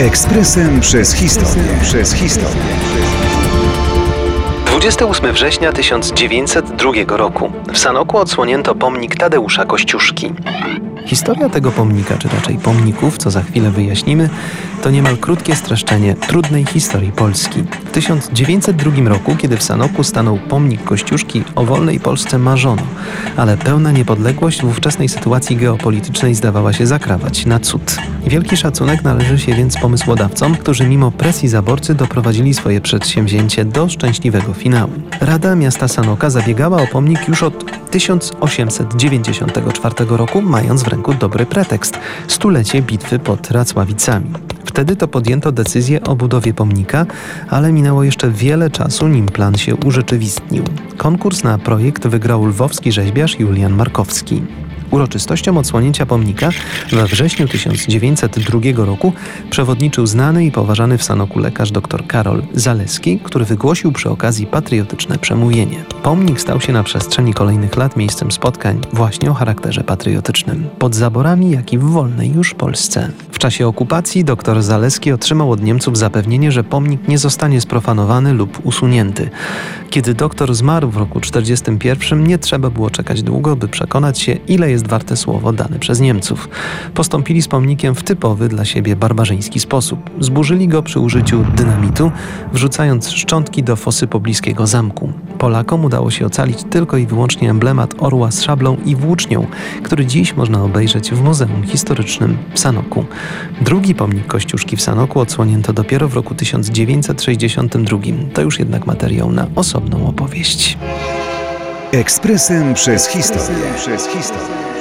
Ekspresem przez historię. Przez historię. 28 września 1902 roku w Sanoku odsłonięto pomnik Tadeusza Kościuszki. Historia tego pomnika, czy raczej pomników, co za chwilę wyjaśnimy, to niemal krótkie streszczenie trudnej historii Polski. W 1902 roku, kiedy w Sanoku stanął pomnik Kościuszki, o wolnej Polsce marzono, ale pełna niepodległość w ówczesnej sytuacji geopolitycznej zdawała się zakrawać na cud. Wielki szacunek należy się więc pomysłodawcom, którzy mimo presji zaborcy doprowadzili swoje przedsięwzięcie do szczęśliwego finału. Rada miasta Sanoka zabiegała o pomnik już od 1894 roku, mając w ręku dobry pretekst stulecie bitwy pod Racławicami. Wtedy to podjęto decyzję o budowie pomnika, ale minęło jeszcze wiele czasu, nim plan się urzeczywistnił. Konkurs na projekt wygrał lwowski rzeźbiarz Julian Markowski. Uroczystością odsłonięcia pomnika we wrześniu 1902 roku przewodniczył znany i poważany w Sanoku lekarz dr Karol Zaleski, który wygłosił przy okazji patriotyczne przemówienie. Pomnik stał się na przestrzeni kolejnych lat miejscem spotkań właśnie o charakterze patriotycznym, pod zaborami, jak i w wolnej już Polsce. W czasie okupacji dr Zaleski otrzymał od Niemców zapewnienie, że pomnik nie zostanie sprofanowany lub usunięty. Kiedy doktor zmarł w roku 1941, nie trzeba było czekać długo, by przekonać się, ile jest warte słowo dane przez Niemców. Postąpili z pomnikiem w typowy dla siebie barbarzyński sposób. Zburzyli go przy użyciu dynamitu, wrzucając szczątki do fosy pobliskiego zamku. Polakom udało się ocalić tylko i wyłącznie emblemat orła z szablą i włócznią, który dziś można obejrzeć w Muzeum Historycznym w Sanoku. Drugi pomnik Kościuszki w Sanoku odsłonięto dopiero w roku 1962. To już jednak materiał na osobną opowieść. Ekspresem przez historię. Przez historię.